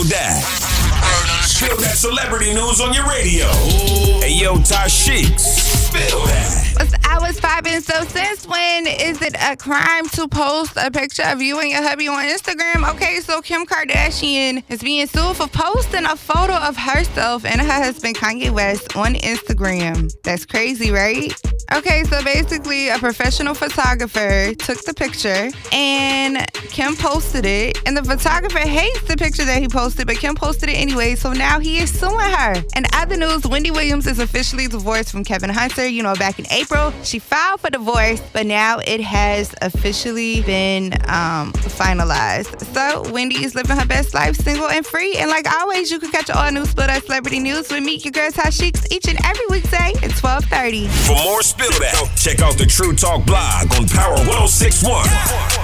Spill Dat. Celebrity news on your radio. Hey, yo, Tashiks. Spill Dat. I was popping. So since when is it a crime to post a picture of you and your hubby on Instagram? Okay, so Kim Kardashian is being sued for posting a photo of herself and her husband Kanye West on Instagram. That's crazy, right? Okay, so basically a professional photographer took the picture and Kim posted it. And the photographer hates the picture that he posted, but Kim posted it anyway. So now he is suing her. And other news, Wendy Williams is officially divorced from Kevin Hunter. You know, back in April, she filed for divorce, but now it has officially been um, finalized. So Wendy is living her best life, single and free. And like always, you can catch all new Spill Dat Celebrity News with me, your girl Tashiks, each and every weekday at 1230. For more Spill Dat, check out the True Talk blog on Power 1061.